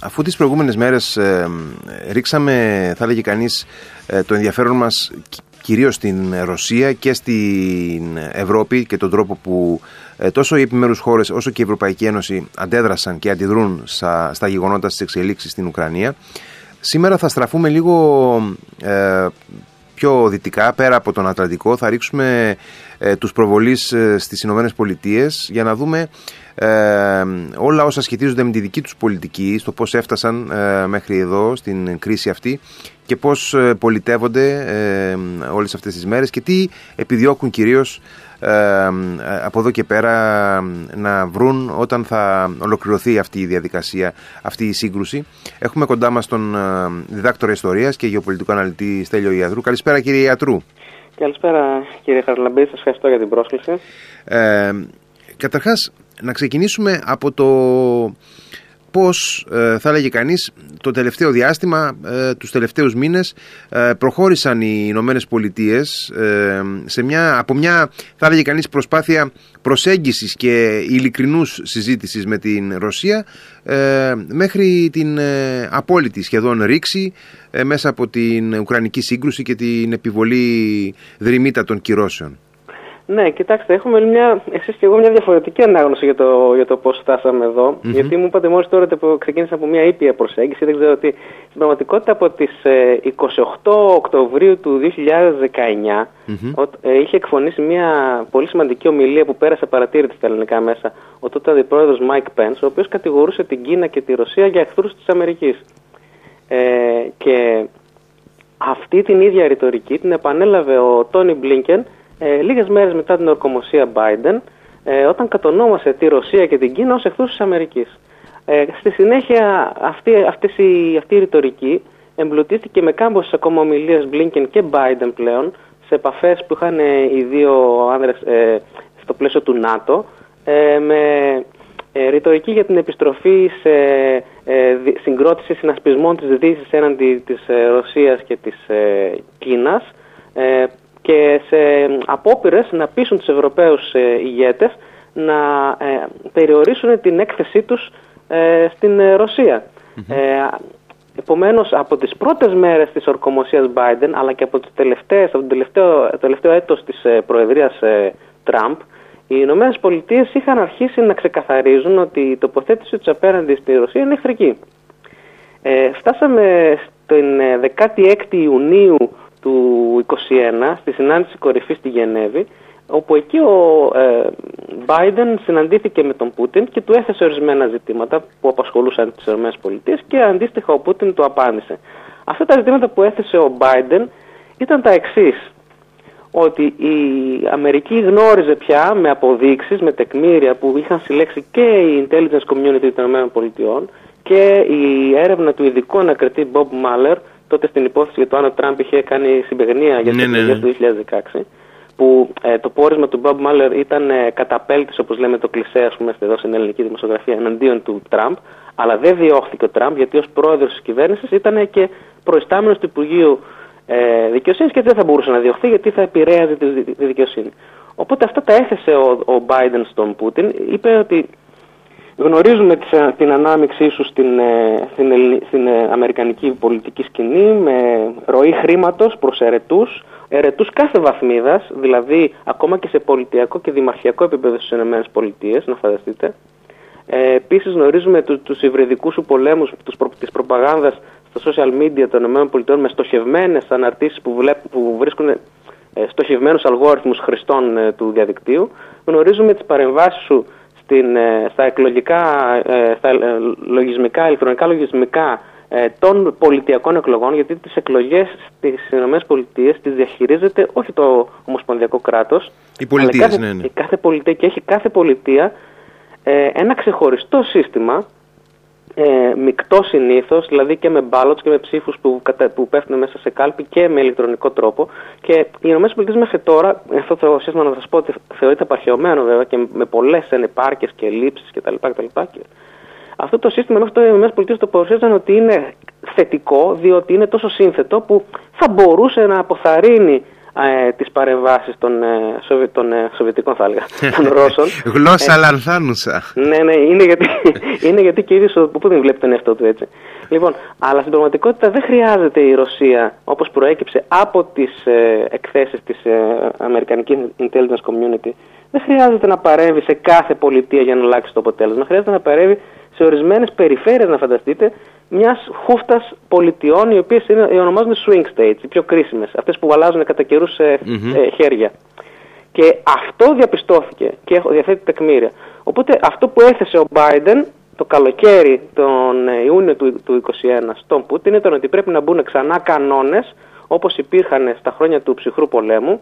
αφού τις προηγούμενες μέρες ρίξαμε, θα έλεγε κανείς, ε, το ενδιαφέρον μας κυρίως στην Ρωσία και στην Ευρώπη και τον τρόπο που ε, τόσο οι επιμέρους χώρες όσο και η Ευρωπαϊκή Ένωση αντέδρασαν και αντιδρούν στα, στα γεγονότα στις εξελίξεις στην Ουκρανία. Σήμερα θα στραφούμε λίγο ε, πιο δυτικά, πέρα από τον Ατλαντικό, θα ρίξουμε ε, τους προβολείς ε, στις Ηνωμένες Πολιτείες για να δούμε ε, όλα όσα σχετίζονται με τη δική τους πολιτική, στο πώς έφτασαν ε, μέχρι εδώ στην κρίση αυτή και πώς ε, πολιτεύονται όλες αυτές τις μέρες και τι επιδιώκουν κυρίως από εδώ και πέρα να βρουν όταν θα ολοκληρωθεί αυτή η διαδικασία, αυτή η σύγκρουση. Έχουμε κοντά μας τον διδάκτορα ιστορίας και γεωπολιτικό αναλυτή Στέλιο Ιατρού. Καλησπέρα κύριε Ιατρού. Καλησπέρα κύριε Χαρλαμπή, σας ευχαριστώ για την πρόσκληση. Ε, καταρχάς, να ξεκινήσουμε από το πώς ε, θα έλεγε κανείς το τελευταίο διάστημα, ε, τους τελευταίους μήνες ε, προχώρησαν οι Ηνωμένες Πολιτείες σε μια, από μια θα έλεγε κανείς προσπάθεια προσέγγισης και ειλικρινούς συζήτησης με την Ρωσία μέχρι την απόλυτη σχεδόν ρήξη μέσα από την Ουκρανική σύγκρουση και την επιβολή δρυμύτα των κυρώσεων. Ναι, κοιτάξτε, έχουμε μια, εσείς και εγώ μια διαφορετική ανάγνωση για το, για το πώς φτάσαμε Γιατί μου είπατε μόλις τώρα που ξεκίνησα από μια ήπια προσέγγιση. Δεν ξέρω ότι στην πραγματικότητα από τις 28 ε, Οκτωβρίου του 2019 ε, είχε εκφωνήσει μια πολύ σημαντική ομιλία που πέρασε απαρατήρητη στα ελληνικά μέσα ο τότε αντιπρόεδρος Μάικ Πένς, ο οποίος κατηγορούσε την Κίνα και τη Ρωσία για εχθρούς της Αμερικής. Ε, και αυτή την ίδια ρητορική την επανέλαβε ο Τόνι Μπλίνκεν ε, λίγες μέρες μετά την ορκομοσία Biden, ε, όταν κατονόμασε τη Ρωσία και την Κίνα ως εχθρούς της Αμερικής. Ε, στη συνέχεια αυτή, αυτής η, αυτή η ρητορική εμπλουτίστηκε με κάμποσες ακόμα ομιλίες Blinken και Biden πλέον σε επαφές που είχαν ε, οι δύο άνδρες ε, στο πλαίσιο του ΝΑΤΟ ε, με ε, ρητορική για την επιστροφή σε ε, συγκρότηση συνασπισμών της Δύσης έναντι της Ρωσίας και της Κίνας και σε απόπειρες να πείσουν τους Ευρωπαίους ε, ηγέτες να ε, περιορίσουν την έκθεσή τους ε, στην Ρωσία. Mm-hmm. Επομένως, από τις πρώτες μέρες της ορκομοσίας Biden, αλλά και από, τις τελευταίες, από το τελευταίο, τελευταίο έτος της προεδρίας Τραμπ, οι Ηνωμένες Πολιτείες είχαν αρχίσει να ξεκαθαρίζουν ότι η τοποθέτηση τους απέναντι στη Ρωσία είναι εχθρική. Ε, φτάσαμε στην 16η Ιουνίου του 2021 στη συνάντηση κορυφής στη Γενέβη όπου εκεί ο ε, Biden συναντήθηκε με τον Πούτιν και του έθεσε ορισμένα ζητήματα που απασχολούσαν τις ΗΠΑ και αντίστοιχα ο Πούτιν του απάντησε. Αυτά τα ζητήματα που έθεσε ο Biden ήταν τα εξής ότι η Αμερική γνώριζε πια με αποδείξεις, με τεκμήρια που είχαν συλλέξει και η intelligence community των ΗΠΑ και η έρευνα του ειδικού ανακριτή Bob Mueller τότε στην υπόθεση για το αν ο Τραμπ είχε κάνει συμπεγνία για ναι, ναι, του 2016 που ε, το πόρισμα του Bob Mueller ήταν ε, καταπέλτης όπως λέμε το κλισέ ας πούμε εδώ στην ελληνική δημοσιογραφία εναντίον του Τραμπ. Αλλά δεν διώχθηκε ο Τραμπ γιατί ως πρόεδρος της κυβέρνησης ήταν και προϊστάμενος του Υπουργείου ε, Δικαιοσύνης και δεν θα μπορούσε να διωχθεί γιατί θα επηρέαζε τη, τη δικαιοσύνη. Οπότε αυτά τα έθεσε ο, ο Biden στον Πούτιν, είπε ότι Γνωρίζουμε την ανάμειξή σου στην, ε, στην, στην ε, αμερικανική πολιτική σκηνή με ροή χρήματος προς ερετούς, ερετούς κάθε βαθμίδας, δηλαδή ακόμα και σε πολιτιακό και δημαρχιακό επίπεδο στις ΗΠΑ, να φανταστείτε. Ε, Επίσης γνωρίζουμε του, τους υβριδικούς σου πολέμους τους προ, της προπαγάνδας στα social media των ΗΠΑ με στοχευμένες αναρτήσεις που, που βρίσκουν ε, στοχευμένους αλγόριθμους χρηστών ε, του διαδικτύου. Γνωρίζουμε τις παρεμβάσεις σου στην, ε, στα εκλογικά, ε, στα ε, λογισμικά, ηλεκτρονικά λογισμικά των πολιτιακών εκλογών, γιατί τις εκλογές στις ΗΠΑ τις διαχειρίζεται όχι το Ομοσπονδιακό κράτος, οι πολιτείες, κάθε, ναι, ναι. κάθε πολιτεία και έχει κάθε πολιτεία ένα ξεχωριστό σύστημα ε, μεικτό συνήθως, δηλαδή και με μπάλοτ και με ψήφους που, που πέφτουν μέσα σε κάλπη και με ηλεκτρονικό τρόπο. Και οι ΗΠΑ μέχρι τώρα, αυτό το σύστημα να σας πω ότι θεωρείται απαρχαιωμένο βέβαια και με πολλές ενεπάρκειε και λήψει κτλ. Και αυτό το σύστημα μέχρι τώρα οι ΗΠΑ το παρουσίαζαν ότι είναι θετικό, διότι είναι τόσο σύνθετο που θα μπορούσε να αποθαρρύνει ε, τις παρεμβάσεις των, ε, των ε, Σοβιετικών θα έλεγα, των Ρώσων. Γλώσσα ε, λανθάνουσα. Ναι, ναι, είναι γιατί, είναι γιατί και ίδιος ο δεν βλέπει τον εαυτό του έτσι. Λοιπόν, αλλά στην πραγματικότητα δεν χρειάζεται η Ρωσία, όπως προέκυψε από τις ε, εκθέσεις της ε, Αμερικανικής Intelligence Community, δεν χρειάζεται να παρέμβει σε κάθε πολιτεία για να αλλάξει το αποτέλεσμα. Χρειάζεται να παρέμβει σε ορισμένες περιφέρειες, να φανταστείτε, μιας χούφτας πολιτιών, οι οποίες ονομάζονται swing states, οι πιο κρίσιμες, αυτές που αλλάζουν κατά καιρούς ε, χέρια. Και αυτό διαπιστώθηκε και διαθέτει τεκμήρια. Οπότε αυτό που έθεσε ο Biden το καλοκαίρι τον Ιούνιο του 2021 στον Πούτιν ήταν ότι πρέπει να μπουν ξανά κανόνες όπως υπήρχαν στα χρόνια του ψυχρού πολέμου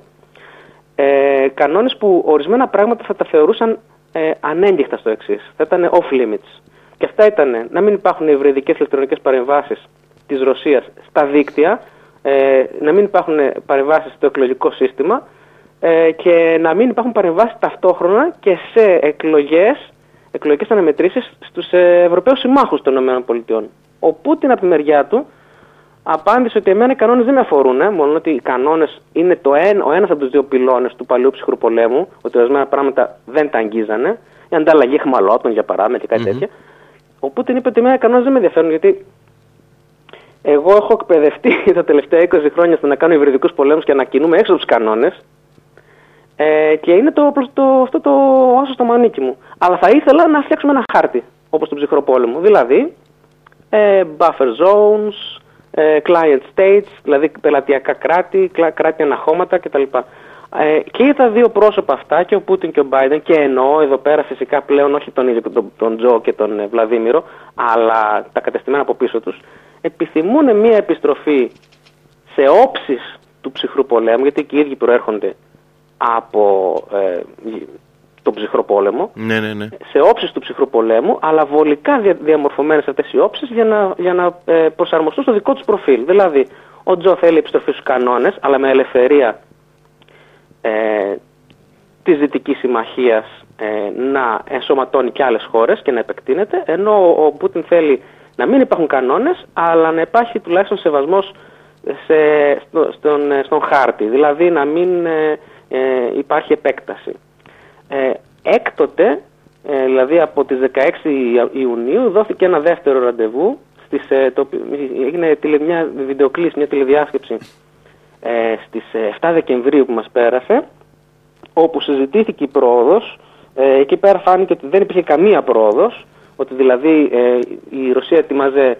ε, κανόνες που ορισμένα πράγματα θα τα θεωρούσαν ε, ανέγκυχτα στο εξής. Θα ήταν off limits. Και αυτά ήταν να μην υπάρχουν υβριδικές ηλεκτρονικές παρεμβάσεις της Ρωσίας στα δίκτυα, ε, να μην υπάρχουν παρεμβάσεις στο εκλογικό σύστημα ε, και να μην υπάρχουν παρεμβάσεις ταυτόχρονα και σε εκλογές εκλογικές αναμετρήσεις στους ε, Ευρωπαίους συμμάχους των ΗΠΑ. Ο Πούτιν από τη μεριά του απάντησε ότι εμένα οι κανόνες δεν με αφορούν, ε, μόνο ότι οι κανόνες είναι το ένα, ο ένας από τους δύο πυλώνες του παλιού ψυχρού πολέμου, ότι ορισμένα πράγματα δεν τα αγγίζανε, η ανταλλαγή χμαλώτων για παράδειγμα και κάτι mm-hmm. τέτοια. Ο Πούτιν είπε ότι εμένα οι κανόνες δεν με ενδιαφέρουν, γιατί εγώ έχω εκπαιδευτεί τα τελευταία 20 χρόνια στο να κάνω υβριδικούς πολέμους και να κινούμε έξω από τους κανόνες ε, και είναι το, το, αυτό το άσο στο μανίκι μου. Αλλά θα ήθελα να φτιάξουμε ένα χάρτη, όπως τον ψυχρό πόλεμο. Δηλαδή, ε, buffer zones, ε, client states, δηλαδή πελατειακά κράτη, κράτη αναχώματα κτλ. Ε, και για τα δύο πρόσωπα αυτά, και ο Πούτιν και ο Μπάιντεν, και εννοώ εδώ πέρα φυσικά πλέον όχι τον ίδιο τον, τον Τζο και τον ε, Βλαδίμηρο, αλλά τα κατεστημένα από πίσω τους, επιθυμούν μια επιστροφή σε όψεις του ψυχρού πολέμου, γιατί και οι ίδιοι προέρχονται από ε, τον ψυχρό πόλεμο, ναι, ναι, ναι. σε όψεις του ψυχρού πολέμου, αλλά βολικά δια, διαμορφωμένες αυτές οι όψεις για να, για να ε, προσαρμοστούν στο δικό τους προφίλ. Δηλαδή, ο Τζο θέλει επιστροφή στους κανόνες, αλλά με ελευθερία ε, της Δυτικής Συμμαχίας ε, να ενσωματώνει και άλλες χώρες και να επεκτείνεται, ενώ ο Πούτιν θέλει να μην υπάρχουν κανόνες, αλλά να υπάρχει τουλάχιστον σεβασμός σε, στον, στον χάρτη. Δηλαδή να μην ε, ε, υπάρχει επέκταση. Ε, έκτοτε, ε, δηλαδή από τις 16 Ιουνίου, δόθηκε ένα δεύτερο ραντεβού, στις, ε, το, έγινε μια βιντεοκλήση, μια τηλεδιάσκεψη ε, στις 7 Δεκεμβρίου που μας πέρασε, όπου συζητήθηκε η πρόοδος, ε, εκεί πέρα φάνηκε ότι δεν υπήρχε καμία πρόοδος, ότι δηλαδή η Ρωσία ετοιμάζε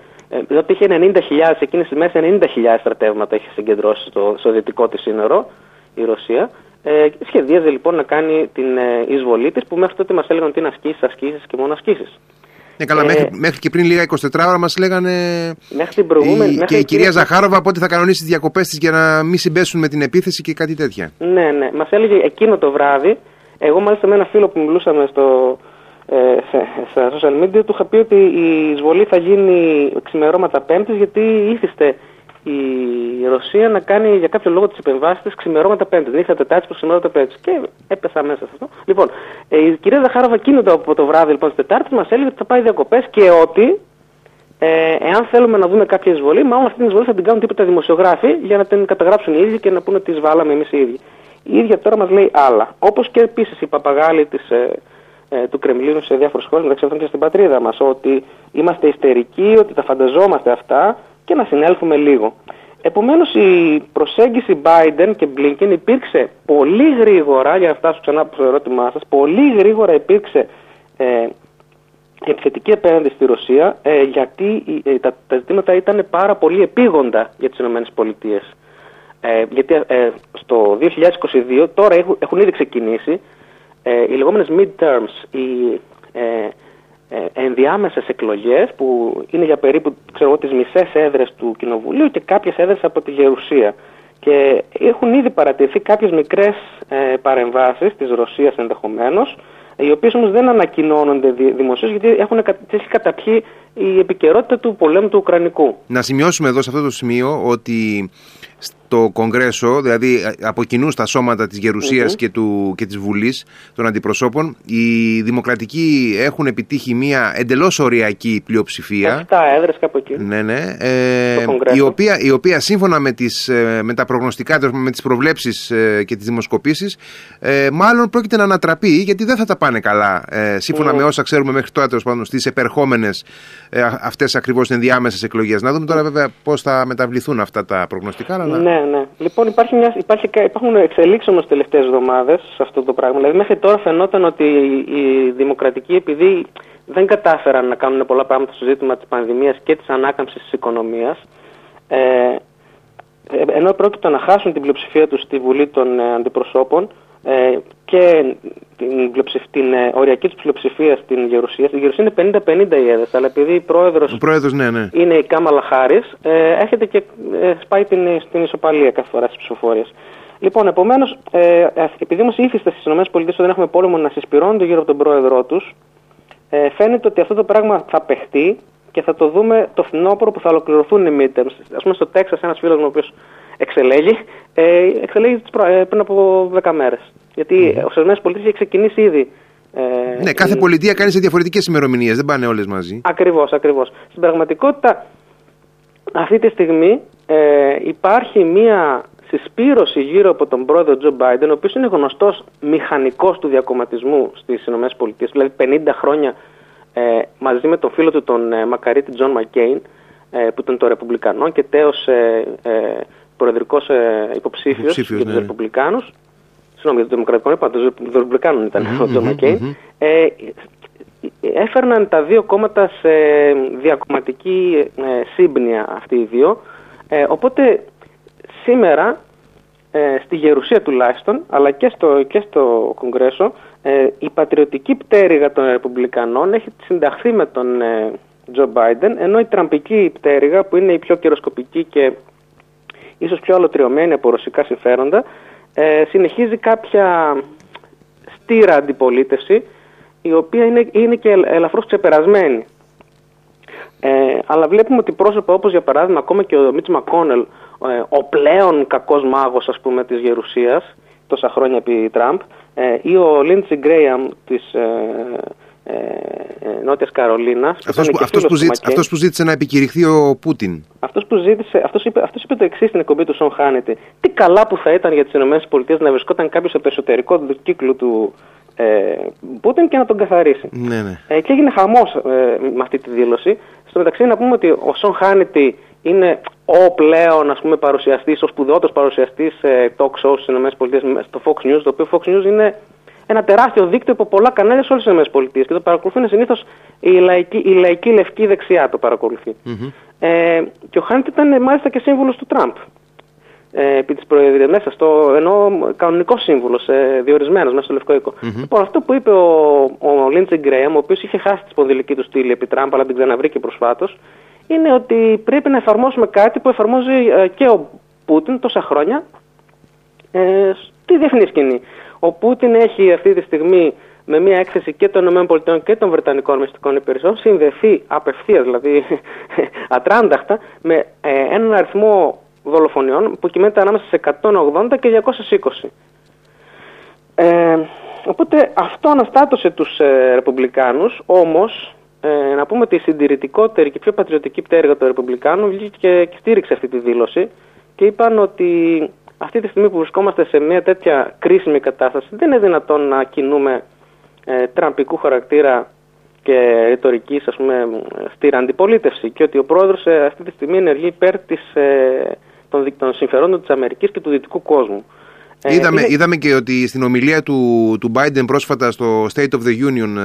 διότι είχε 90.000, εκείνες τις μέρες 90.000 στρατεύματα είχε συγκεντρώσει στο, στο δυτικό της σύνορο η Ρωσία ε, σχεδίαζε λοιπόν να κάνει την ε, εισβολή της που μέχρι τότε μας έλεγαν ότι είναι ασκήσεις, ασκήσεις και μόνο ασκήσεις. Ναι, καλά, ε, μέχρι, μέχρι και πριν λίγα 24 ώρα μας λέγανε. Μέχρι την προηγούμενη. Η, μέχρι και η κυρία Ζαχάροβα πότε θα κανονίσει τις διακοπές της για να μην συμπέσουν με την επίθεση και κάτι τέτοια. Ναι, ναι. Μας έλεγε εκείνο το βράδυ. Εγώ, μάλιστα, με ένα φίλο που μιλούσαμε στο, ε, στα social media, του είχα πει ότι η εισβολή θα γίνει ξημερώματα Πέμπτης, γιατί ήθιστε η Ρωσία να κάνει για κάποιο λόγο τις επεμβάσεις της ξημερώματα Πέμπτη. Νύχτα Τετάρτη προς ξημερώματα Πέμπτη. Και έπεσα μέσα σε αυτό. Λοιπόν, ε, η κυρία Ζαχάροβα εκείνο το, από το βράδυ λοιπόν τη Τετάρτης μας έλεγε ότι θα πάει διακοπές και ότι ε, εάν θέλουμε να δούμε κάποια εισβολή, μάλλον αυτή την εισβολή θα την κάνουν τίποτα δημοσιογράφοι για να την καταγράψουν οι ίδιοι και να πούνε ότι εισβάλαμε εμείς οι ίδιοι. Η ίδια τώρα μας λέει άλλα. Όπως και επίσης η παπαγάλη της, ε, ε, του Κρεμλίνου σε διάφορες χώρες, μεταξύ αυτών και στην πατρίδα μας, ότι είμαστε ιστερικοί, ότι τα φανταζόμαστε αυτά και να συνέλθουμε λίγο. Επομένως η προσέγγιση Biden και Blinken υπήρξε πολύ γρήγορα, για να φτάσω ξανά στο ερώτημά σας, πολύ γρήγορα υπήρξε ε, επιθετική απέναντι στη Ρωσία ε, γιατί ε, τα, τα ζητήματα ήταν πάρα πολύ επίγοντα για τις ΗΠΑ. Ε, γιατί ε, στο 2022 τώρα έχουν, έχουν ήδη ξεκινήσει ε, οι λεγόμενες midterms, οι ε, ενδιάμεσες εκλογές που είναι για περίπου ξέρω, τις μισές έδρες του Κοινοβουλίου και κάποιες έδρες από τη Γερουσία. Και έχουν ήδη παρατηρηθεί κάποιες μικρές ε, παρεμβάσεις της Ρωσίας ενδεχομένως, οι οποίες όμως δεν ανακοινώνονται δημοσίως γιατί έχουν, έχει καταπιεί η επικαιρότητα του πολέμου του Ουκρανικού. Να σημειώσουμε εδώ σε αυτό το σημείο ότι στο Κογκρέσο, δηλαδή ε, από κοινού στα σώματα της γερουσιας και, του, και της Βουλής των Αντιπροσώπων, οι Δημοκρατικοί έχουν επιτύχει μια εντελώς οριακή πλειοψηφία. 7 έδρες κάπου εκεί. Ναι, ναι. Ε, η, οποία, η οποία σύμφωνα με, τις, ε, με τα προγνωστικά, με τις προβλέψεις ε, και τις δημοσκοπήσεις, ε, μάλλον πρόκειται να ανατραπεί, γιατί δεν θα τα πάνε καλά, ε, σύμφωνα με όσα ξέρουμε μέχρι τώρα, τέλος πάντων, στις επερχόμενες ε, αυτές ακριβώς ενδιάμεσες εκλογές. Να δούμε τώρα βέβαια πώς θα μεταβληθούν αυτά τα προγνωστικά. Αλλά... Ναι, ναι. Λοιπόν, υπάρχει μια, υπάρχει, υπάρχουν εξελίξεις όμως τελευταίες εβδομάδες σε αυτό το πράγμα. Δηλαδή, μέχρι τώρα φαινόταν ότι οι δημοκρατικοί, επειδή δεν κατάφεραν να κάνουν πολλά πράγματα στο ζήτημα της πανδημίας και της ανάκαμψης της οικονομίας, ε, ενώ πρόκειται να χάσουν την πλειοψηφία τους στη Βουλή των ε, Αντιπροσώπων, ε, και την, την ε, οριακή της πλειοψηφίας στην Γερουσία. Στην Γερουσία είναι 50-50 η έδρα, αλλά επειδή η πρόεδρος ναι, ναι. είναι η Κάμαλα Χάρη, ε, έρχεται και ε, σπάει την, στην ισοπαλία κάθε φορά στις ψηφοφορίες. Λοιπόν, επομένως, ε, επειδή όμω ήθιστε στις ΗΠΑ ότι δεν έχουμε πόλεμο να συσπηρώνονται γύρω από τον πρόεδρό τους, ε, φαίνεται ότι αυτό το πράγμα θα παιχτεί και θα το δούμε το φθινόπωρο που θα ολοκληρωθούν οι midterms. Α πούμε, στο Τέξας, ένας φίλος μου, ο οποίος εξελέγει, ε, εξελέγη ε, πριν από 10 μέρες. Γιατί Μμ. ο ΗΠΑ έχει ξεκινήσει ήδη. Ε, ναι, κάθε πολιτεία κάνει σε διαφορετικές ημερομηνίες, δεν πάνε όλες μαζί. Ακριβώς, ακριβώς. Στην πραγματικότητα, αυτή τη στιγμή ε, υπάρχει μία συσπείρωση γύρω από τον πρόεδρο Τζο Μπάιντεν, ο οποίος είναι γνωστός μηχανικός του διακομματισμού στις ΗΠΑ, δηλαδή 50 χρόνια ε, μαζί με τον φίλο του τον ε, Μακαρίτη Τζον Μακκέιν, ε, που ήταν το Ρεπουμπλικανό και τέως ε, ε, προεδρικός ε, υποψήφιος για τους ναι. Ρεπουμπλικάνους. Συγγνώμη, για το Δημοκρατικό είπα, των Ρεπουμπλικάνων ήταν ο Τζον Μακκέιν. Ε, έφερναν τα δύο κόμματα σε διακομματική ε, σύμπνοια αυτοί οι δύο. Ε, οπότε σήμερα ε, στη Γερουσία τουλάχιστον, αλλά και στο, και στο Κογκρέσο, ε, η πατριωτική πτέρυγα των Ρεπουμπλικανών έχει συνταχθεί με τον ε, Τζο Μπάιντεν, ενώ η τραμπική πτέρυγα, που είναι η πιο κυροσκοπική και ίσως πιο αλωτριωμένη από ρωσικά συμφέροντα, ε, συνεχίζει κάποια στήρα αντιπολίτευση, η οποία είναι, είναι και ελαφρώς ξεπερασμένη. Ε, αλλά βλέπουμε ότι πρόσωπα όπως για παράδειγμα ακόμα και ο Μίτς Μακόνελ, ε, ο πλέον κακός μάγος ας πούμε της Γερουσίας, τόσα χρόνια επί Τραμπ, ε, ή ο Λίντσι Γκρέιαμ της ε, ε, ε, Νότιας Καρολίνας. Αυτός που, αυτός που, ζήτησε, αυτός που ζήτησε να επικηρυχθεί ο Πούτιν. Αυτός που ζήτησε, αυτός είπε, αυτός είπε το εξής στην εκπομπή του Σον Χάνετη. Τι καλά που θα ήταν για τις ΗΠΑ να βρισκόταν κάποιος στο εσωτερικό του κύκλου του ε, Πούτιν και να τον καθαρίσει. Ναι, ναι. Ε, και έγινε χαμός ε, με αυτή τη δήλωση. Στο μεταξύ, να πούμε ότι ο Σον Χάνετη είναι ο πλέον ας πούμε, παρουσιαστής, ο σπουδαιότερος παρουσιαστής ε, talk shows στις ΗΠΑ στο Fox News, το οποίο Fox News είναι ένα τεράστιο δίκτυο από πολλά κανάλια σε όλες τις ΗΠΑ και το παρακολουθούν συνήθως η λαϊκή, η λαϊκή λευκή δεξιά το παρακολουθεί. Mm-hmm. Ε, και ο Χάνιτ ήταν μάλιστα και σύμβουλος του Τραμπ. Ε, επί της Προεδρίας, μέσα στο ενώ κανονικός σύμβουλος, ε, διορισμένος μέσα στο Λευκό Οίκο. Mm-hmm. Λοιπόν, αυτό που είπε ο, ο Λίντζε Γκρέαμ, ο οποίος είχε χάσει τη σπονδυλική του στήλη επί Τραμπ, αλλά την ξαναβρήκε προσφάτως, είναι ότι πρέπει να εφαρμόσουμε κάτι που εφαρμόζει ε, και ο Πούτιν τόσα χρόνια ε, στη διεθνή σκηνή. Ο Πούτιν έχει αυτή τη στιγμή με μια έκθεση και των ΗΠΑ και των Βρετανικών μυστικών υπηρεσιών συνδεθεί απευθείας, δηλαδή ατράνταχτα, με ε, έναν αριθμό δολοφονιών που κυμαίνεται ανάμεσα σε 180 και 220. Ε, οπότε αυτό αναστάτωσε τους ε, Ρεπουμπλικάνους, όμως ε, να πούμε ότι η συντηρητικότερη και πιο πατριωτική πτέρυγα των Ρεπουμπλικάνων βγήκε και στήριξε αυτή τη δήλωση και είπαν ότι αυτή τη στιγμή που βρισκόμαστε σε μια τέτοια κρίσιμη κατάσταση δεν είναι δυνατόν να κινούμε ε, τραμπικού χαρακτήρα και ρητορικής ας πούμε στήρα αντιπολίτευση και ότι ο πρόεδρος ε, αυτή τη στιγμή ενεργεί υπέρ της, ε, των, των συμφερόντων της Αμερικής και του δυτικού κόσμου. Ε, είδαμε, είδαμε και ότι στην ομιλία του, του Biden πρόσφατα στο State of the Union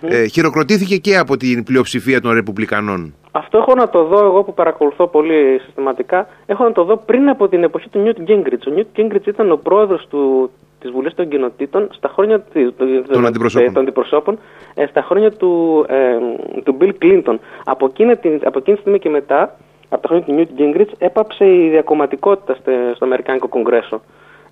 ε, ε, χειροκροτήθηκε και από την πλειοψηφία των Ρεπουμπλικανών. Αυτό έχω να το δω εγώ που παρακολουθώ πολύ συστηματικά. Έχω να το δω πριν από την εποχή του Newt Gingrich. Ο Newt Gingrich ήταν ο πρόεδρος του, της Βουλής των Κοινοτήτων στα χρόνια των, αντιπροσώπων, των αντιπροσώπων στα χρόνια του, ε, του Bill Clinton. Από εκείνη, την, από εκείνη τη στιγμή και μετά, από τα χρόνια του Newt Gingrich, έπαψε η διακομματικότητα στο Αμερικάνικο Κογκρέσο.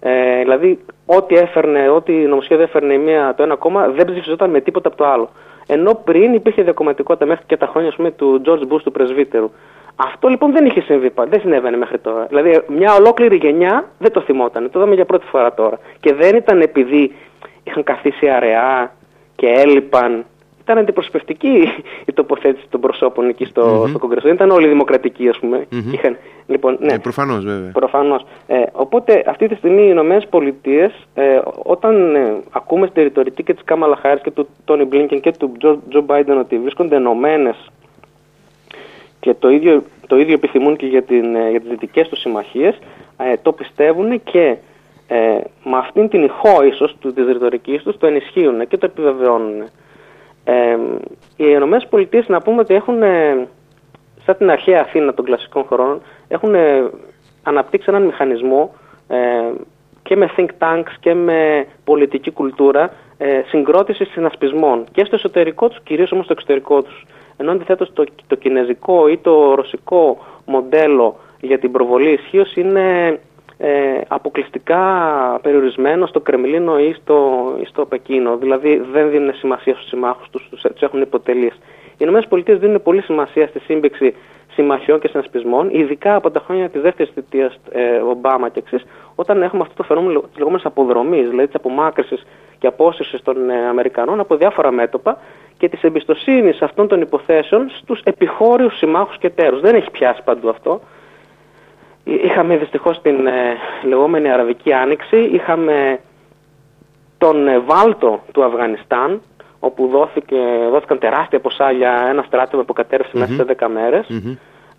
Ε, δηλαδή, ό,τι έφερνε, ό,τι νομοσχέδιο έφερνε μία, το ένα κόμμα δεν ψηφιζόταν με τίποτα από το άλλο. Ενώ πριν υπήρχε διακομματικότητα μέχρι και τα χρόνια πούμε, του George Bush του πρεσβύτερου. Αυτό λοιπόν δεν είχε συμβεί πάντα, δεν συνέβαινε μέχρι τώρα. Δηλαδή, μια ολόκληρη γενιά δεν το θυμόταν. Το είδαμε για πρώτη φορά τώρα. Και δεν ήταν επειδή είχαν καθίσει αραιά και έλειπαν ήταν αντιπροσωπευτική η τοποθέτηση των προσώπων εκεί στο, mm-hmm. στο Κογκρεσό. Δεν ήταν όλοι δημοκρατικοί, ας πούμε. Mm-hmm. Είχαν, λοιπόν, ναι. Ε, Προφανώς, βέβαια. Προφανώς. Ε, οπότε αυτή τη στιγμή οι Ηνωμένες Πολιτείες, ε, όταν ε, ακούμε στη ρητορική και της Κάμαλα Χάρη και του Τόνι Μπλίνκεν και του Τζο Μπάιντεν ότι βρίσκονται ενωμένες και το ίδιο, το ίδιο επιθυμούν και για, την, ε, για τις δυτικές τους συμμαχίες, ε, το πιστεύουν και ε, με αυτήν την ηχό ίσως του, της ρητορικής τους το ενισχύουν και το επιβεβαιώνουν. Ε, οι Ηνωμένες Πολιτείες να πούμε ότι έχουν, ε, σαν την αρχαία Αθήνα των κλασικών χρόνων, έχουν ε, αναπτύξει έναν μηχανισμό ε, και με think tanks και με πολιτική κουλτούρα ε, συγκρότησης συνασπισμών και στο εσωτερικό τους, κυρίως όμως στο εξωτερικό τους. Ενώ αντιθέτως το, το κινέζικο ή το ρωσικό μοντέλο για την προβολή ισχύως είναι ε, αποκλειστικά περιορισμένο στο Κρεμλίνο ή στο, ή στο Πεκίνο. Δηλαδή δεν δίνουν σημασία στους συμμάχους τους, τους, τους έχουν υποτελείς. Οι ΗΠΑ δίνουν πολύ σημασία στη σύμπηξη συμμαχιών και συνασπισμών, ειδικά από τα χρόνια της δεύτερης θητείας ε, Ομπάμα και εξής, όταν έχουμε αυτό το φαινόμενο της λεγόμενης αποδρομής, δηλαδή της απομάκρυσης και απόσυρσης των ε, Αμερικανών από διάφορα μέτωπα και της εμπιστοσύνης αυτών των υποθέσεων στους επιχώριους συμμάχους και τέρου. Δεν έχει πιάσει παντού αυτό. Είχαμε δυστυχώς την ε, λεγόμενη Αραβική Άνοιξη, είχαμε τον ε, Βάλτο του Αφγανιστάν, όπου δόθηκε, δόθηκαν τεράστια ποσά για ένα στράτευμα που κατέρευσε μέσα σε 10 μερες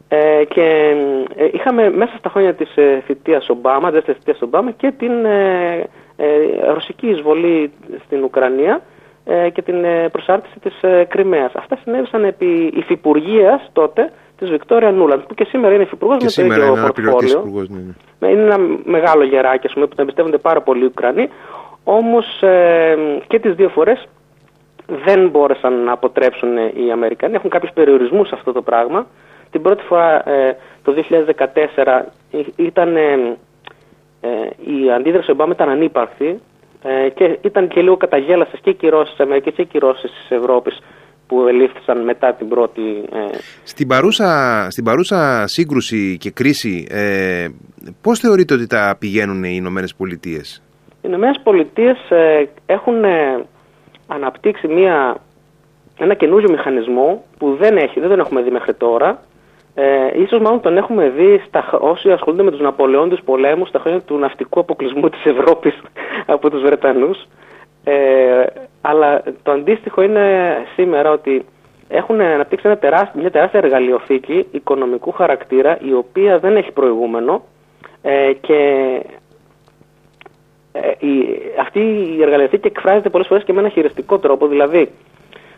Ε, και ε, είχαμε μέσα στα χρόνια της ε, θητείας Ομπάμα, δεύτερης θητείας Ομπάμα και την ε, ρωσική εισβολή στην Ουκρανία και την προσάρτηση της Κρυμαίας. Αυτά συνέβησαν επί υφυπουργείας τότε της Βικτόρια Νούλαντ, που και σήμερα είναι υφυπουργός με το ίδιο πορτφόλιο. Ναι, ναι. Είναι ένα μεγάλο γεράκι πούμε, που τον εμπιστεύονται πάρα πολύ οι Ουκρανοί. Όμως ε, και τις δύο φορές δεν μπόρεσαν να αποτρέψουν οι Αμερικανοί. Έχουν κάποιους περιορισμούς σε αυτό το πράγμα. Την πρώτη φορά ε, το 2014 ήταν. Ε, η αντίδραση Ομπάμα ήταν ανύπαρκτη και ήταν και λίγο καταγέλασε και οι κυρώσεις της Αμερικής και οι κυρώσεις της Ευρώπης που ελήφθησαν μετά την πρώτη... Ε... Στην, παρούσα, στην παρούσα σύγκρουση και κρίση, ε, πώς θεωρείτε ότι τα πηγαίνουν οι Ηνωμένες Πολιτείες; Οι Ηνωμένες Πολιτείες ε, έχουν ε, αναπτύξει μια, ένα καινούριο μηχανισμό που δεν, έχει, δεν τον έχουμε δει μέχρι τώρα. Ε, ίσως μάλλον τον έχουμε δει στα, όσοι ασχολούνται με τους Ναπολεόντες πολέμους στα χρόνια του ναυτικού αποκλεισμού της Ευρώπης από τους Βρετανούς. Ε, αλλά το αντίστοιχο είναι σήμερα ότι έχουν αναπτύξει ένα τεράστιο, μια τεράστια εργαλειοθήκη οικονομικού χαρακτήρα η οποία δεν έχει προηγούμενο ε, και ε, η, αυτή η εργαλειοθήκη εκφράζεται πολλές φορές και με ένα χειριστικό τρόπο δηλαδή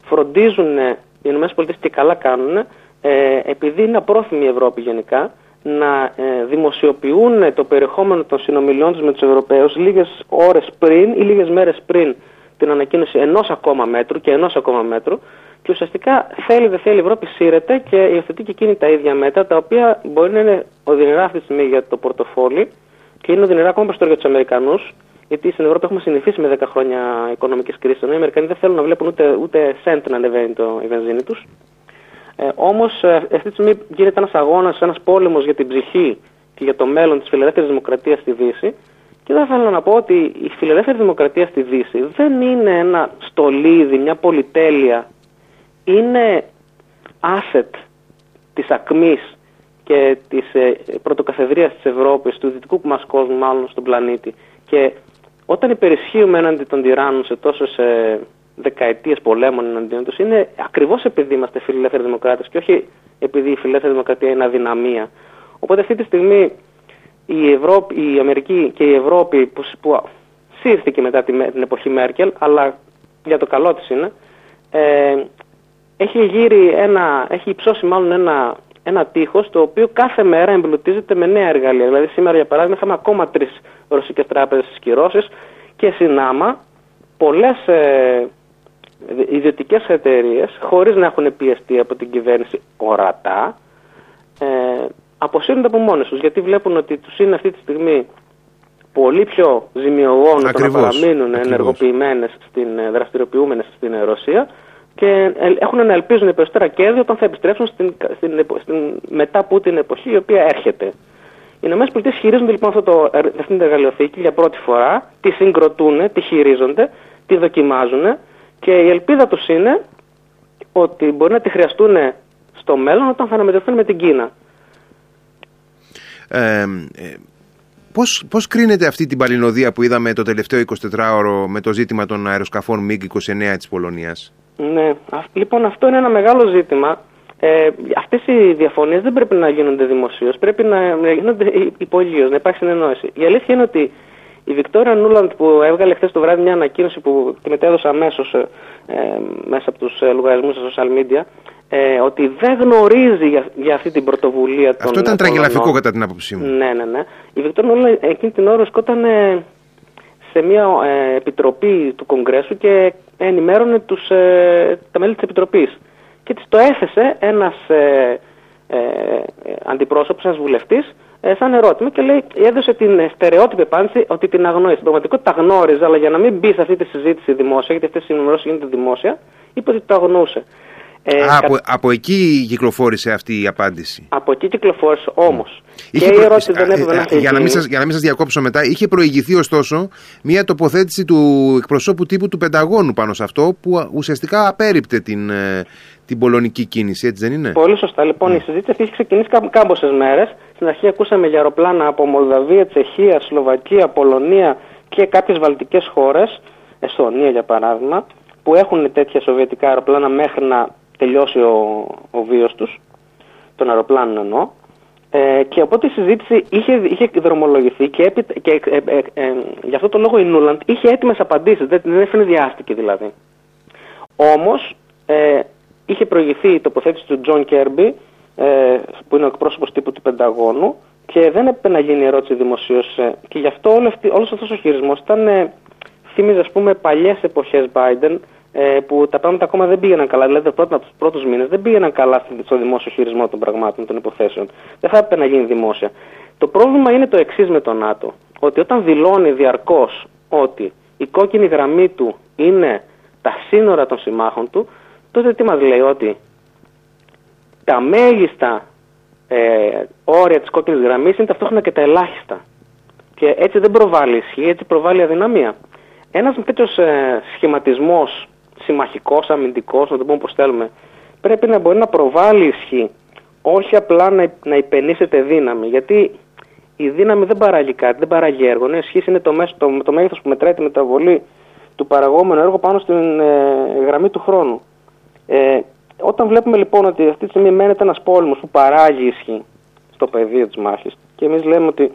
φροντίζουν οι ΗΠΑ και καλά κάνουν ε, επειδή είναι απρόθυμη η Ευρώπη γενικά να ε, δημοσιοποιούν το περιεχόμενο των συνομιλιών τους με τους Ευρωπαίους λίγες ώρες πριν ή λίγες μέρες πριν την ανακοίνωση ενός ακόμα μέτρου και ενός ακόμα μέτρου και ουσιαστικά θέλει δεν θέλει η Ευρώπη σύρεται και υιοθετεί και εκείνη τα ίδια μέτρα τα οποία μπορεί να είναι οδυνηρά αυτή τη στιγμή για το πορτοφόλι και είναι οδυνηρά ακόμα περισσότερο για τους Αμερικανούς. Γιατί στην Ευρώπη έχουμε συνηθίσει με 10 χρόνια οικονομικής κρίσης, ενώ οι Αμερικανοί δεν θέλουν να βλέπουν ούτε, ούτε σέντ να ανεβαίνει το, η βενζίνη τους. Ε, Όμως ε, αυτή τη στιγμή γίνεται ένας αγώνας, ένας πόλεμος για την ψυχή και για το μέλλον της φιλελεύθερης δημοκρατίας στη Δύση. Και δεν θέλω να πω ότι η φιλελεύθερη δημοκρατία στη Δύση δεν είναι ένα στολίδι, μια πολυτέλεια. Είναι asset της ακμής και της ε, πρωτοκαθεδρίας της Ευρώπης, του δυτικού μας κόσμου μάλλον στον πλανήτη. Και όταν υπερισχύουμε έναντι των τυράννων σε τόσες ε, δεκαετίες πολέμων εναντίον τους, είναι ακριβώς επειδή είμαστε φιλελεύθεροι δημοκράτες και όχι επειδή η φιλελεύθερη δημοκρατία είναι αδυναμία. Οπότε αυτή τη στιγμή η, Ευρώπη, η Αμερική και η Ευρώπη που, που σύρθηκε μετά την εποχή Μέρκελ, αλλά για το καλό της είναι, ε, έχει γύρει ένα, έχει υψώσει μάλλον ένα, ένα τείχος το οποίο κάθε μέρα εμπλουτίζεται με νέα εργαλεία. Δηλαδή σήμερα για παράδειγμα είχαμε ακόμα τρεις ρωσικές τράπεζες στις και συνάμα πολλές ε, ιδιωτικές εταιρείες χωρίς να έχουν πιεστεί από την κυβέρνηση ορατά ε, αποσύρονται από μόνες τους γιατί βλέπουν ότι τους είναι αυτή τη στιγμή πολύ πιο ζημιογόνο το να παραμείνουν ενεργοποιημένες, στην, ε, δραστηριοποιούμενες στην Ρωσία και έχουν να ελπίζουν περισσότερα κέρδη όταν θα επιστρέψουν στην, στην, στην μετά Πούτιν εποχή η οποία έρχεται. Οι ΗΠΑ χειρίζονται λοιπόν αυτό το, αυτή την εργαλειοθήκη για πρώτη φορά, τη συγκροτούν, τη χειρίζονται, τη δοκιμάζουν και η ελπίδα τους είναι ότι μπορεί να τη χρειαστούν στο μέλλον όταν θα αναμετρηθούν με την Κίνα. Ε, ε, πώς, πώς κρίνεται αυτή την παλινοδία που είδαμε το τελευταίο 24ωρο με το ζήτημα των αεροσκαφών MiG-29 της Πολωνίας; Ναι, λοιπόν αυτό είναι ένα μεγάλο ζήτημα. Ε, αυτές οι διαφωνίες δεν πρέπει να γίνονται δημοσίως, πρέπει να, να γίνονται υπογείως, να υπάρχει συνεννόηση. Η αλήθεια είναι ότι η Βικτόρια Νούλαντ που έβγαλε χθες το βράδυ μια ανακοίνωση που τη μετέδωσε αμέσως ε, ε, μέσα από τους ε, λογαριασμούς στα social media ε, ότι δεν γνωρίζει για, για αυτή την πρωτοβουλία των Αυτό ήταν τραγελαφικό κατά την άποψή μου. Ναι, ναι, ναι. Η Βικτόρια Νούλαντ εκείνη την ώρα σκόταν σε μια ε, επιτροπή του Κογκρέσου και ενημέρωνε τους, ε, τα μέλη της Επιτροπής. Και της το έθεσε ένας ε, ε, αντιπρόσωπος, ένας βουλευτής, ε, σαν ερώτημα και λέει, έδωσε την στερεότυπη απάντηση ότι την αγνοεί. Στην πραγματικότητα τα γνώριζε, αλλά για να μην μπει σε αυτή τη συζήτηση δημόσια, γιατί αυτές οι ενημερώσεις γίνονται δημόσια, είπε ότι το αγνοούσε. Ε, Α, από, από εκεί κυκλοφόρησε αυτή η απάντηση. Από εκεί κυκλοφόρησε όμως. Και η ερώτηση δεν έπρεπε να για, να μην σας, για να μην σας διακόψω μετά, είχε προηγηθεί ωστόσο μια τοποθέτηση του εκπροσώπου τύπου του Πενταγώνου πάνω σε αυτό που ουσιαστικά απέρριπτε την, ε, την πολωνική κίνηση, έτσι δεν είναι; Πολύ σωστά. Λοιπόν, η συζήτηση αυτή έχει ξεκινήσει κάμποσε μέρες. Στην αρχή ακούσαμε για αεροπλάνα από Μολδαβία, Τσεχία, Σλοβακία, Πολωνία και κάποιες βαλτικές χώρες, Εστονία για παράδειγμα, που έχουν τέτοια σοβιετικά αεροπλάνα μέχρι να τελειώσει ο, ο βίος τους, των αεροπλάνων εννοώ. Ε, και οπότε η συζήτηση είχε, είχε δρομολογηθεί και, έπει, και ε, ε, ε, γι' αυτό το λόγο η Νούλαντ είχε έτοιμες απαντήσεις, δεν, δεν αιφνιδιάστηκε δηλαδή. Όμως ε, είχε προηγηθεί η τοποθέτηση του Τζον Κέρμπι, ε, που είναι ο εκπρόσωπος τύπου του Πενταγώνου, και δεν έπρεπε να γίνει ερώτηση δημοσίως. Ε, και γι' αυτό όλο, όλος αυτός ο χειρισμός ήταν, ε, θύμιζε ας πούμε παλιές εποχές Biden, ε, που τα πράγματα ακόμα δεν πήγαιναν καλά. Δηλαδή, από τους πρώτους μήνες δεν πήγαιναν καλά στο δημόσιο χειρισμό των πραγμάτων, των υποθέσεων. Δεν θα έπρεπε να γίνει δημόσια. Το πρόβλημα είναι το εξής με το ΝΑΤΟ. Ότι όταν δηλώνει διαρκώς ότι η κόκκινη γραμμή του είναι τα σύνορα των συμμάχων του, τότε τι μας λέει, ότι τα μέγιστα ε, όρια της κόκκινης γραμμής είναι ταυτόχρονα και τα ελάχιστα. Και έτσι δεν προβάλλει ισχύ, έτσι προβάλλει αδυναμία. Ένας τέτοιος ε, σχηματισμός συμμαχικός, αμυντικός, να το πούμε όπως θέλουμε, πρέπει να μπορεί να προβάλλει ισχύ. Όχι απλά να, να υπενήσεται δύναμη. Γιατί η δύναμη δεν παράγει κάτι, δεν παράγει έργο. Ναι, ισχύς είναι το, μέσο, το, το μέγεθος που μετράει τη μεταβολή του παραγόμενου έργου πάνω στην ε, γραμμή του χρόνου. Ε, όταν βλέπουμε λοιπόν ότι αυτή τη στιγμή μένεται ένας πόλεμος που παράγει ισχύ στο πεδίο της μάχης και εμείς λέμε ότι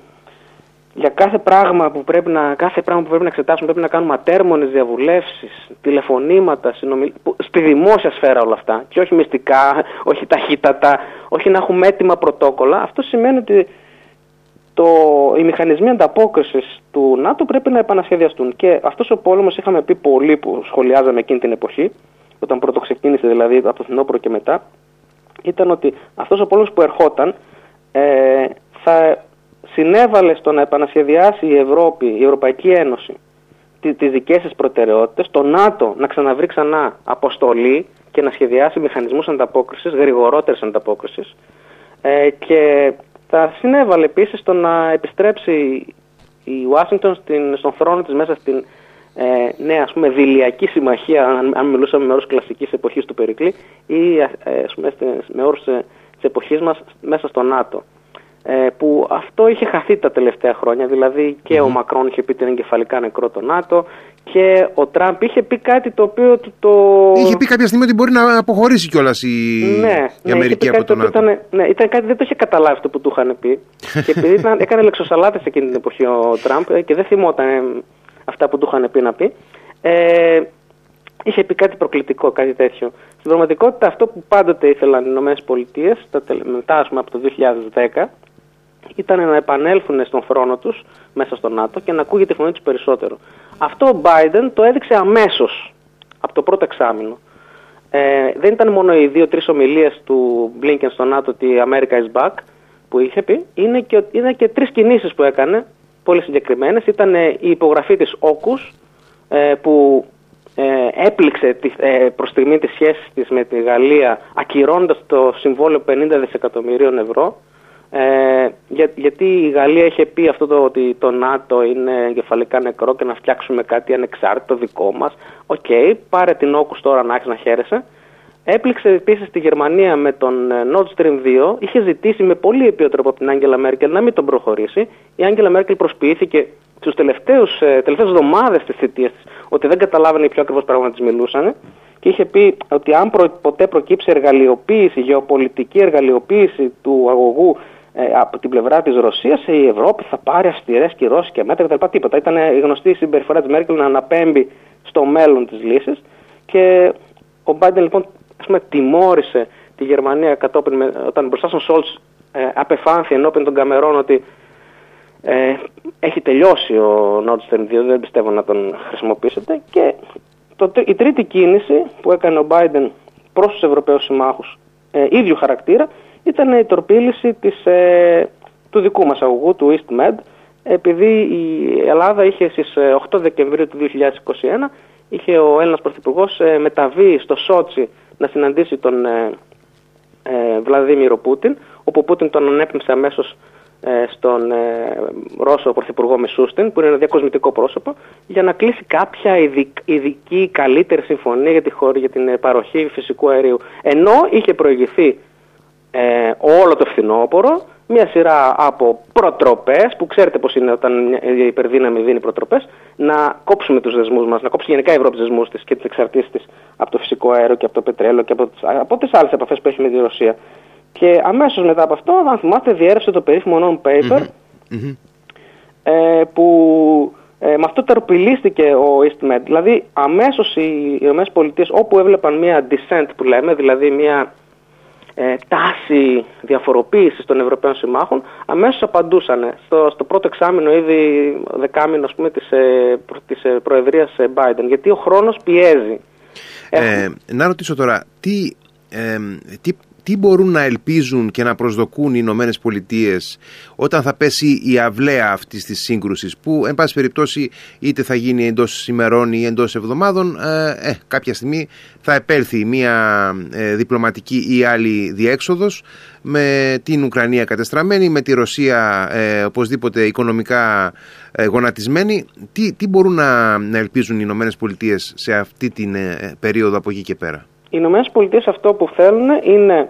για κάθε πράγμα που πρέπει να, κάθε πράγμα που πρέπει να εξετάσουμε πρέπει να κάνουμε ατέρμονες διαβουλεύσεις, τηλεφωνήματα, συνομιλ... στη δημόσια σφαίρα όλα αυτά και όχι μυστικά, όχι ταχύτατα, όχι να έχουμε έτοιμα πρωτόκολλα. Αυτό σημαίνει ότι το, οι μηχανισμοί ανταπόκρισης του ΝΑΤΟ πρέπει να επανασχεδιαστούν. Και αυτός ο πόλεμος είχαμε πει πολύ που σχολιάζαμε εκείνη την εποχή, όταν πρώτο ξεκίνησε δηλαδή από το φθινόπωρο και μετά, ήταν ότι αυτός ο πόλεμο που ερχόταν ε, θα συνέβαλε στο να επανασχεδιάσει η Ευρώπη, η Ευρωπαϊκή Ένωση, τις δικές της προτεραιότητες, το ΝΑΤΟ να ξαναβρει ξανά αποστολή και να σχεδιάσει μηχανισμούς ανταπόκρισης, γρηγορότερη ανταπόκρισης. Ε, και θα συνέβαλε επίσης στο να επιστρέψει η Ουάσιγκτον στον θρόνο της μέσα στην ε, νέα ας πούμε δηλιακή συμμαχία, αν, αν μιλούσαμε με όρους κλασικής εποχής του Περικλή ή ε, ας πούμε, με όρους ε, της εποχής μας μέσα στο ΝΑΤΟ. Ε, που αυτό είχε χαθεί τα τελευταία χρόνια. Δηλαδή και ο Μακρόν είχε πει ότι είναι εγκεφαλικά νεκρό το ΝΑΤΟ και ο Τραμπ είχε πει κάτι το οποίο το. Είχε πει κάποια στιγμή ότι μπορεί να αποχωρήσει κιόλας η... Ναι, η ναι, Αμερική από το ΝΑΤΟ. Ήταν, ναι, ήταν κάτι δεν το είχε καταλάβει αυτό που του είχαν πει. και επειδή ήταν, έκανε λεξοσαλάτες εκείνη την εποχή ο Τραμπ ε, και δεν θυμόταν ε, αυτά που του είχαν πει να πει. Ε, είχε πει κάτι προκλητικό, κάτι τέτοιο. Στην πραγματικότητα αυτό που πάντοτε ήθελαν οι ΗΠΑ, μετά ας πούμε, από το 2010, ήταν να επανέλθουν στον χρόνο τους μέσα στο ΝΑΤΟ και να ακούγεται η φωνή τους περισσότερο. Αυτό ο Biden το έδειξε αμέσως από το πρώτο εξάμεινο. Ε, δεν ήταν μόνο οι δύο-τρεις ομιλίες του Blinken στο ΝΑΤΟ ότι η America is back που είχε πει, είναι και, είναι και τρεις κινήσεις που έκανε, πολύ συγκεκριμένες. Ήταν η υπογραφή της AUKUS ε, που ε, έπληξε τη, ε, προς στιγμή τις σχέσεις της με τη Γαλλία ακυρώνοντας το συμβόλαιο 50 δισεκατομμυρίων ευρώ ε, για, γιατί η Γαλλία είχε πει αυτό το ότι το ΝΑΤΟ είναι εγκεφαλικά νεκρό και να φτιάξουμε κάτι ανεξάρτητο δικό μας. OK, okay, πάρε την AUKUS τώρα να έχει να χαίρεσαι. Έπληξε επίσης τη Γερμανία με τον ε, Nord Stream 2. Είχε ζητήσει με πολύ επίο τρόπο από την Άγγελα Μέρκελ να μην τον προχωρήσει. Η Άγγελα Μέρκελ προσποιήθηκε του τελευταίες εβδομάδες της θητείας της ότι δεν καταλάβαινε ποιο ακριβώς πράγμα της μιλούσαν και είχε πει ότι αν προ, ποτέ προκύψει εργαλειοποίηση, γεωπολιτική εργαλειοποίηση του αγωγού ε, από την πλευρά της Ρωσίας, η Ευρώπη θα πάρει αυστηρές κυρώσεις και μέτρα κτλ. Τίποτα. Ήταν η γνωστή η συμπεριφορά της Μέρκελ να αναπέμπει στο μέλλον της λύσης και ο Μπάιντεν λοιπόν ας πούμε, τιμώρησε τη Γερμανία κατόπιν με, όταν μπροστά στον Σόλτς ε, απεφάνθη ενώπιν των Καμερών ότι ε, έχει τελειώσει ο Nord Stream 2, δεν πιστεύω να τον χρησιμοποιήσετε. Και το, η τρίτη κίνηση που έκανε ο Biden προς τους Ευρωπαίους συμμάχους ε, ίδιου χαρακτήρα ήταν η τορπίληση της, ε, του δικού μας αγωγού, του EastMed, επειδή η Ελλάδα είχε στις 8 ε, Δεκεμβρίου του 2021 είχε ο Έλληνας Πρωθυπουργός ε, μεταβεί στο Σότσι να συναντήσει τον ε, ε, Βλαδίμιρο Πούτιν, όπου ο Πούτιν τον ανέπνευσε αμέσως ε, στον ε, Ρώσο Πρωθυπουργό Μισούστιν, που είναι ένα διακοσμητικό πρόσωπο, για να κλείσει κάποια ειδική καλύτερη συμφωνία για τη χώρα για την παροχή φυσικού αερίου. Ενώ είχε προηγηθεί ε, όλο το φθινόπωρο μια σειρά από προτροπές, που ξέρετε πώ είναι όταν η υπερδύναμη δίνει προτροπές, να κόψουμε τους δεσμούς μας, να κόψει γενικά η Ευρώπη τους δεσμούς της και τις εξαρτήσεις της από το φυσικό αέριο και από το πετρέλαιο και από, από τις άλλες επαφές που έχει με τη Ρωσία. Και αμέσως μετά από αυτό, αν θυμάστε, διέρευσε το περίφημο non-paper mm-hmm. ε, που ε, με αυτό τερπιλίστηκε ο EastMed. Δηλαδή, αμέσως οι ΗΠΑ, όπου έβλεπαν μια dissent που λέμε, δηλαδή μια ε, τάση διαφοροποίησης των Ευρωπαίων συμμάχων, αμέσως απαντούσαν στο, στο πρώτο εξάμεινο, ήδη δεκάμινο ας πούμε, της, ε, της ε, Προεδρίας ε, Biden, γιατί ο χρόνος πιέζει. Ε, να ρωτήσω τώρα, τι, ε, τι τι μπορούν να ελπίζουν και να προσδοκούν οι Ηνωμένες Πολιτείες όταν θα πέσει η αυλαία αυτής της σύγκρουσης, που εν πάση περιπτώσει είτε θα γίνει εντός ημερών ή εντός εβδομάδων, ε, ε, κάποια στιγμή θα επέλθει μια ε, διπλωματική ή άλλη διέξοδος με την Ουκρανία κατεστραμμένη, με τη Ρωσία ε, οπωσδήποτε οικονομικά ε, γονατισμένη. Τι, τι μπορούν να, να ελπίζουν οι Ηνωμένες Πολιτείες σε αυτή την ε, περίοδο από εκεί και πέρα; Οι Ηνωμένες Πολιτείες αυτό που θέλουν είναι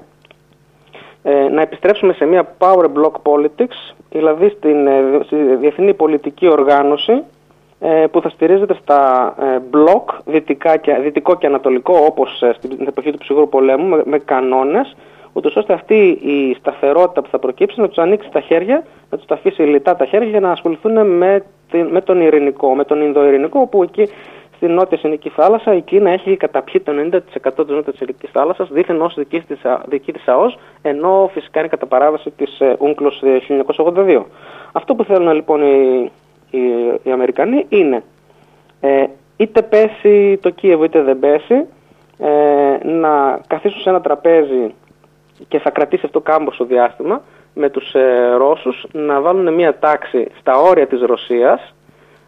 ε, να επιστρέψουμε σε μια power block politics, δηλαδή στην, ε, στη διεθνή πολιτική οργάνωση ε, που θα στηρίζεται στα ε, block, δυτικά και, δυτικό και ανατολικό, όπως στην εποχή του ψυχρού πολέμου, με, με κανόνες, ούτως ώστε αυτή η σταθερότητα που θα προκύψει να τους ανοίξει τα χέρια, να τους τα αφήσει λιτά τα χέρια για να ασχοληθούν με, με τον ειρηνικό, με τον Ινδοειρηνικό, όπου εκεί στην Νότια Συνική θάλασσα η Κίνα έχει καταπιεί το 90% της Νότιας Συνική θάλασσας, δίθεν ως δική της δική της ΑΟΣ, ενώ φυσικά είναι κατά παράβαση τη UNCLOS 1982. Αυτό που θέλουν λοιπόν οι, οι, οι Αμερικανοί είναι ε, είτε πέσει το Κίεβο είτε δεν πέσει, ε, να καθίσουν σε ένα τραπέζι και θα κρατήσει αυτό κάμποσο διάστημα με τους ε, Ρώσους να βάλουν μια τάξη στα όρια της Ρωσίας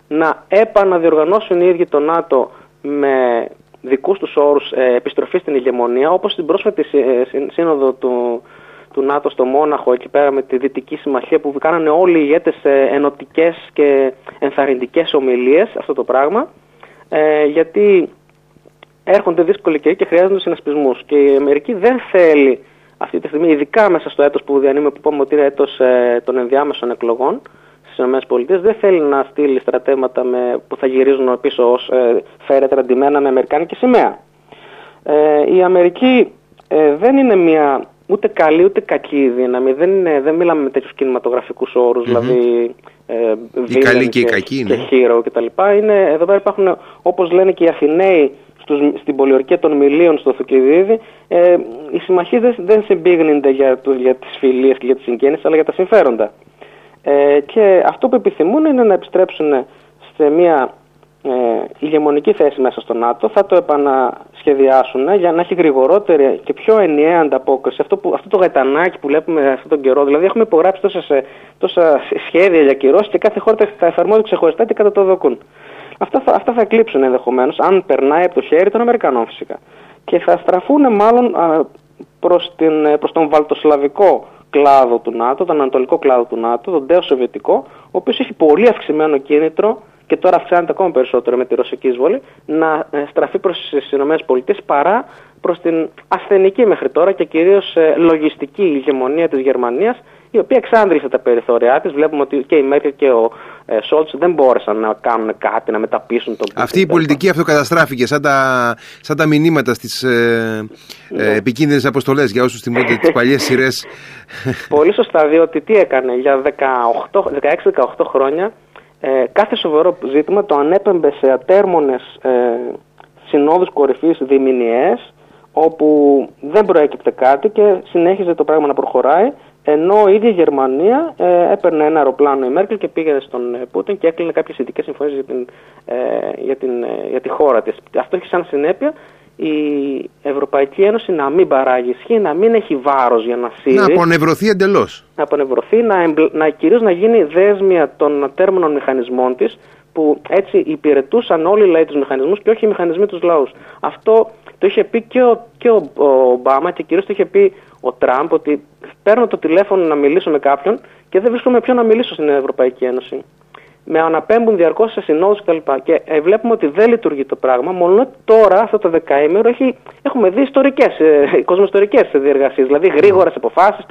να επαναδιοργανώσουν οι ίδιοι το ΝΑΤΟ με δικούς τους όρους ε, επιστροφή στην ηγεμονία, όπως στην πρόσφατη ε, σύνοδο του, του ΝΑΤΟ στο Μόναχο, εκεί πέρα με τη Δυτική Συμμαχία, που κάνανε όλοι οι ηγέτες ε, ενωτικές και ενθαρρυντικές ομιλίες, αυτό το πράγμα, ε, γιατί έρχονται δύσκολοι καιροί και χρειάζονται συνασπισμούς. Και η Αμερική δεν θέλει αυτή τη στιγμή, ειδικά μέσα στο έτος που διανύουμε, που είπαμε ότι είναι έτος ε, των ενδιάμεσων εκλογών, στις ΗΠΑ δεν θέλει να στείλει στρατεύματα με, που θα γυρίζουν πίσω ως ε, φέρετρα αντιμένα με Αμερικάνικη σημαία. Ε, η Αμερική ε, δεν είναι μια ούτε καλή ούτε κακή δύναμη. Δεν, είναι, δεν μιλάμε με τέτοιους κινηματογραφικούς όρους, mm-hmm. δηλαδή. Ε, η καλή και, η κακή είναι. Και hero κτλ. Εδώ πέρα υπάρχουν, όπως λένε και οι Αθηναίοι στους, στην πολιορκία των Μιλίων στο Θουκυδίδη, ε, οι συμμαχίες δεν, δεν συμπίγνυνται για, για τις φιλίες και για τι συγγένειε, αλλά για τα συμφέροντα. Ε, και αυτό που επιθυμούν είναι να επιστρέψουν σε μια ε, ηγεμονική θέση μέσα στο ΝΑΤΟ, θα το επανασχεδιάσουν για να έχει γρηγορότερη και πιο ενιαία ανταπόκριση. Αυτό, που, αυτό το γαϊτανάκι που βλέπουμε αυτόν τον καιρό, δηλαδή έχουμε υπογράψει τόσα, τόσα σχέδια για κυρώσεις και κάθε χώρα τα εφαρμόζει ξεχωριστά και κατά το δοκούν. Αυτά θα, αυτά θα εκλείψουν ενδεχομένως, αν περνάει από το χέρι των Αμερικανών φυσικά. Και θα στραφούν μάλλον προς, την, προς τον βαλτοσλαβικό κλάδο του ΝΑΤΟ, τον ανατολικό κλάδο του ΝΑΤΟ, τον τέο σοβιετικό, ο οποίος έχει πολύ αυξημένο κίνητρο και τώρα αυξάνεται ακόμα περισσότερο με τη ρωσική εισβολή, να ε, στραφεί προς τις ΗΠΑ παρά προς την ασθενική μέχρι τώρα και κυρίως ε, λογιστική ηγεμονία της Γερμανίας, η οποία εξάντλησε τα περιθώριά της. Βλέπουμε ότι και η Μέρκελ και ο ε, Σόλτς δεν μπόρεσαν να κάνουν κάτι, να μεταπίσουν τον Αυτή η πολιτική αυτοκαταστράφηκε σαν τα, σαν τα μηνύματα στις ε, ε, ναι. επικίνδυνες αποστολές για όσους θυμούνται τις παλιές σειρές. Πολύ σωστά, διότι τι έκανε για 16-18 χρόνια. Ε, κάθε σοβαρό ζήτημα το ανέπεμπε σε ατέρμονες ε, συνόδους κορυφής διμηνιές όπου δεν προέκυπτε κάτι και συνέχιζε το πράγμα να προχωράει ενώ η ίδια η Γερμανία ε, έπαιρνε ένα αεροπλάνο η Μέρκελ και πήγαινε στον ε, Πούτιν και έκλεινε κάποιες ειδικές συμφωνίες για, την, ε, για, την, ε, για τη χώρα της. Αυτό έχει σαν συνέπεια η Ευρωπαϊκή Ένωση να μην παράγει ισχύ, να μην έχει βάρος για να σύρει. Να απονευρωθεί εντελώς. Να απονευρωθεί, να, να κυρίως να γίνει δέσμια των τέρμονων μηχανισμών της, που έτσι υπηρετούσαν όλοι οι λαοί τους μηχανισμούς και όχι οι μηχανισμοί τους λαούς. Αυτό το είχε πει και ο, και ο Ομπάμα και κυρίως το είχε πει ο Τραμπ ότι παίρνω το τηλέφωνο να μιλήσω με κάποιον και δεν βρίσκω με ποιον να μιλήσω στην Ευρωπαϊκή Ένωση. Με αναπέμπουν διαρκώς σε συνόδους κτλ. Και ε, βλέπουμε ότι δεν λειτουργεί το πράγμα. Μόνο τώρα, αυτό το δεκαήμερο, έχει, έχουμε δει ιστορικές, ε, κοσμοϊστορικέ διεργασίες. Δηλαδή γρήγορες αποφάσεις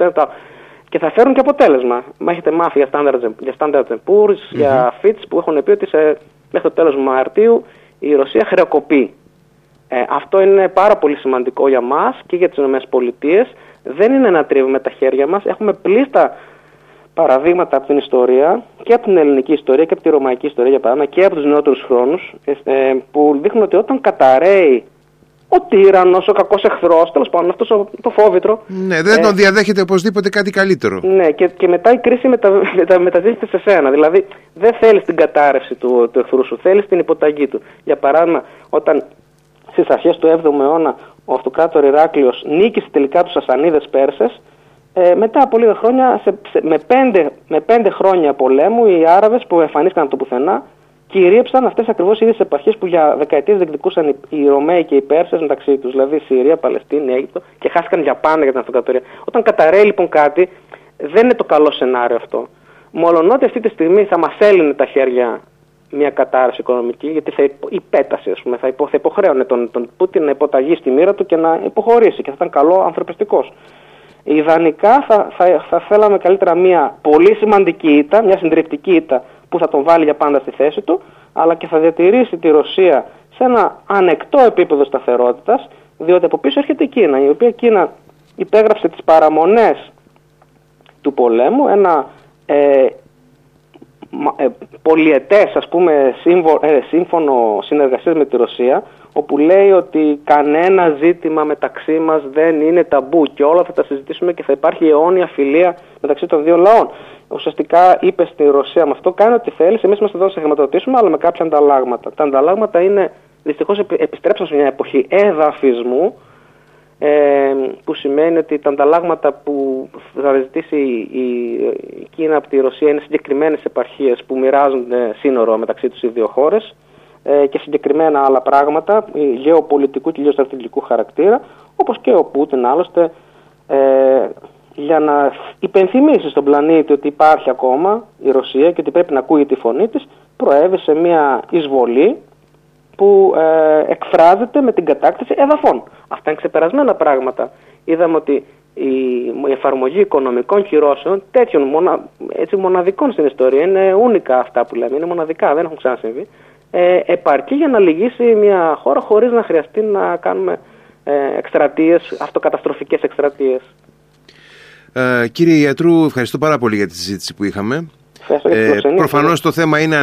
και θα φέρουν και αποτέλεσμα. Μα έχετε μάθει για Standard, για Standard Poor's, mm-hmm. για Fitch που έχουν πει ότι σε, μέχρι το τέλος Μαρτίου η Ρωσία χρεοκοπεί. Ε, αυτό είναι πάρα πολύ σημαντικό για μας και για τις ΗΠΑ δεν είναι να τρίβουμε τα χέρια μας. Έχουμε πλήστα παραδείγματα από την ιστορία και από την ελληνική ιστορία και από τη ρωμαϊκή ιστορία για παράδειγμα και από τους νεότερους χρόνους ε, που δείχνουν ότι όταν καταραίει ο τύρανο, ο κακός εχθρός, τέλος πάντων αυτός το φόβητρο. Ναι, δεν ε, τον διαδέχεται οπωσδήποτε κάτι καλύτερο. Ναι, και, και μετά η κρίση μετα, μετα, μεταδίδεται σε σένα. Δηλαδή δεν θέλεις την κατάρρευση του, του εχθρού σου, θέλεις την υποταγή του. Για παράδειγμα, όταν στις αρχές του 7ου αιώνα ο αυτοκράτορ Ηράκλειος νίκησε τελικά τους Ασανίδες Πέρσες ε, μετά από λίγα χρόνια, σε, με, πέντε, με πέντε χρόνια πολέμου, οι Άραβες που εμφανίστηκαν από το πουθενά κυρίεψαν αυτές ακριβώς οι ίδιες επαρχίες που για δεκαετίες διεκδικούσαν οι, οι Ρωμαίοι και οι Πέρσες μεταξύ τους, δηλαδή Συρία, Παλαιστίνη, Αίγυπτο και χάθηκαν για πάντα για την αυτοκρατορία. Όταν καταραίει λοιπόν κάτι, δεν είναι το καλό σενάριο αυτό. Μολονότι αυτή τη στιγμή θα μας έλυνε τα χέρια μια κατάρρευση οικονομική, γιατί θα υπέτασε, ας πούμε, θα, υπο, θα υποχρέωνε τον, τον Πούτιν να υποταγεί στη μοίρα του και να υποχωρήσει και θα ήταν καλό ανθρωπιστικός. Ιδανικά θα, θα, θα θέλαμε καλύτερα μια πολύ σημαντική ήττα, μια συντριπτική ήττα που θα τον βάλει για πάντα στη θέση του, αλλά και θα διατηρήσει τη Ρωσία σε ένα ανεκτό επίπεδο σταθερότητας, διότι από πίσω έρχεται η Κίνα, η οποία Κίνα υπέγραψε τις παραμονές του πολέμου, ένα ε, ε, πολιετές ας πούμε ε, σύμφωνο συνεργασίας με τη Ρωσία όπου λέει ότι κανένα ζήτημα μεταξύ μας δεν είναι ταμπού και όλα θα τα συζητήσουμε και θα υπάρχει αιώνια φιλία μεταξύ των δύο λαών. Ουσιαστικά είπε στη Ρωσία με αυτό κάνει ό,τι θέλεις, εμείς είμαστε εδώ να σε χρηματοδοτήσουμε αλλά με κάποια ανταλλάγματα. Τα ανταλλάγματα είναι δυστυχώς επιστρέψαν σε μια εποχή εδαφισμού ε, που σημαίνει ότι τα ανταλλάγματα που θα ζητήσει η, Κίνα από τη Ρωσία είναι συγκεκριμένες επαρχίες που μοιράζονται σύνορο μεταξύ τους οι δύο χώρες ε, και συγκεκριμένα άλλα πράγματα γεωπολιτικού και γεωστρατηγικού χαρακτήρα όπως και ο Πούτιν άλλωστε ε, για να υπενθυμίσεις στον πλανήτη ότι υπάρχει ακόμα η Ρωσία και ότι πρέπει να ακούει τη φωνή της προέβη σε μια εισβολή που ε, εκφράζεται με την κατάκτηση εδαφών. Αυτά είναι ξεπερασμένα πράγματα. Είδαμε ότι η, εφαρμογή οικονομικών κυρώσεων τέτοιων μονα, έτσι, μοναδικών στην ιστορία είναι ούνικα αυτά που λέμε, είναι μοναδικά, δεν έχουν ξανασυμβεί. Ε, επαρκεί για να λυγίσει μια χώρα χωρίς να χρειαστεί να κάνουμε ε, εκστρατείες, αυτοκαταστροφικές εκστρατείες. Ε, κύριε Ιατρού, ευχαριστώ πάρα πολύ για τη συζήτηση που είχαμε. Ε, προφανώς το θέμα είναι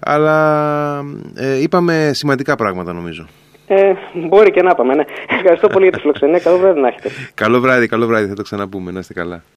αλλά ε, είπαμε σημαντικά πράγματα νομίζω. Ε, μπορεί και να είπαμε, ναι. Ευχαριστώ πολύ για τη φιλοξενία. Καλό βράδυ να έχετε. καλό βράδυ, καλό βράδυ. Θα το ξαναπούμε. Να είστε καλά.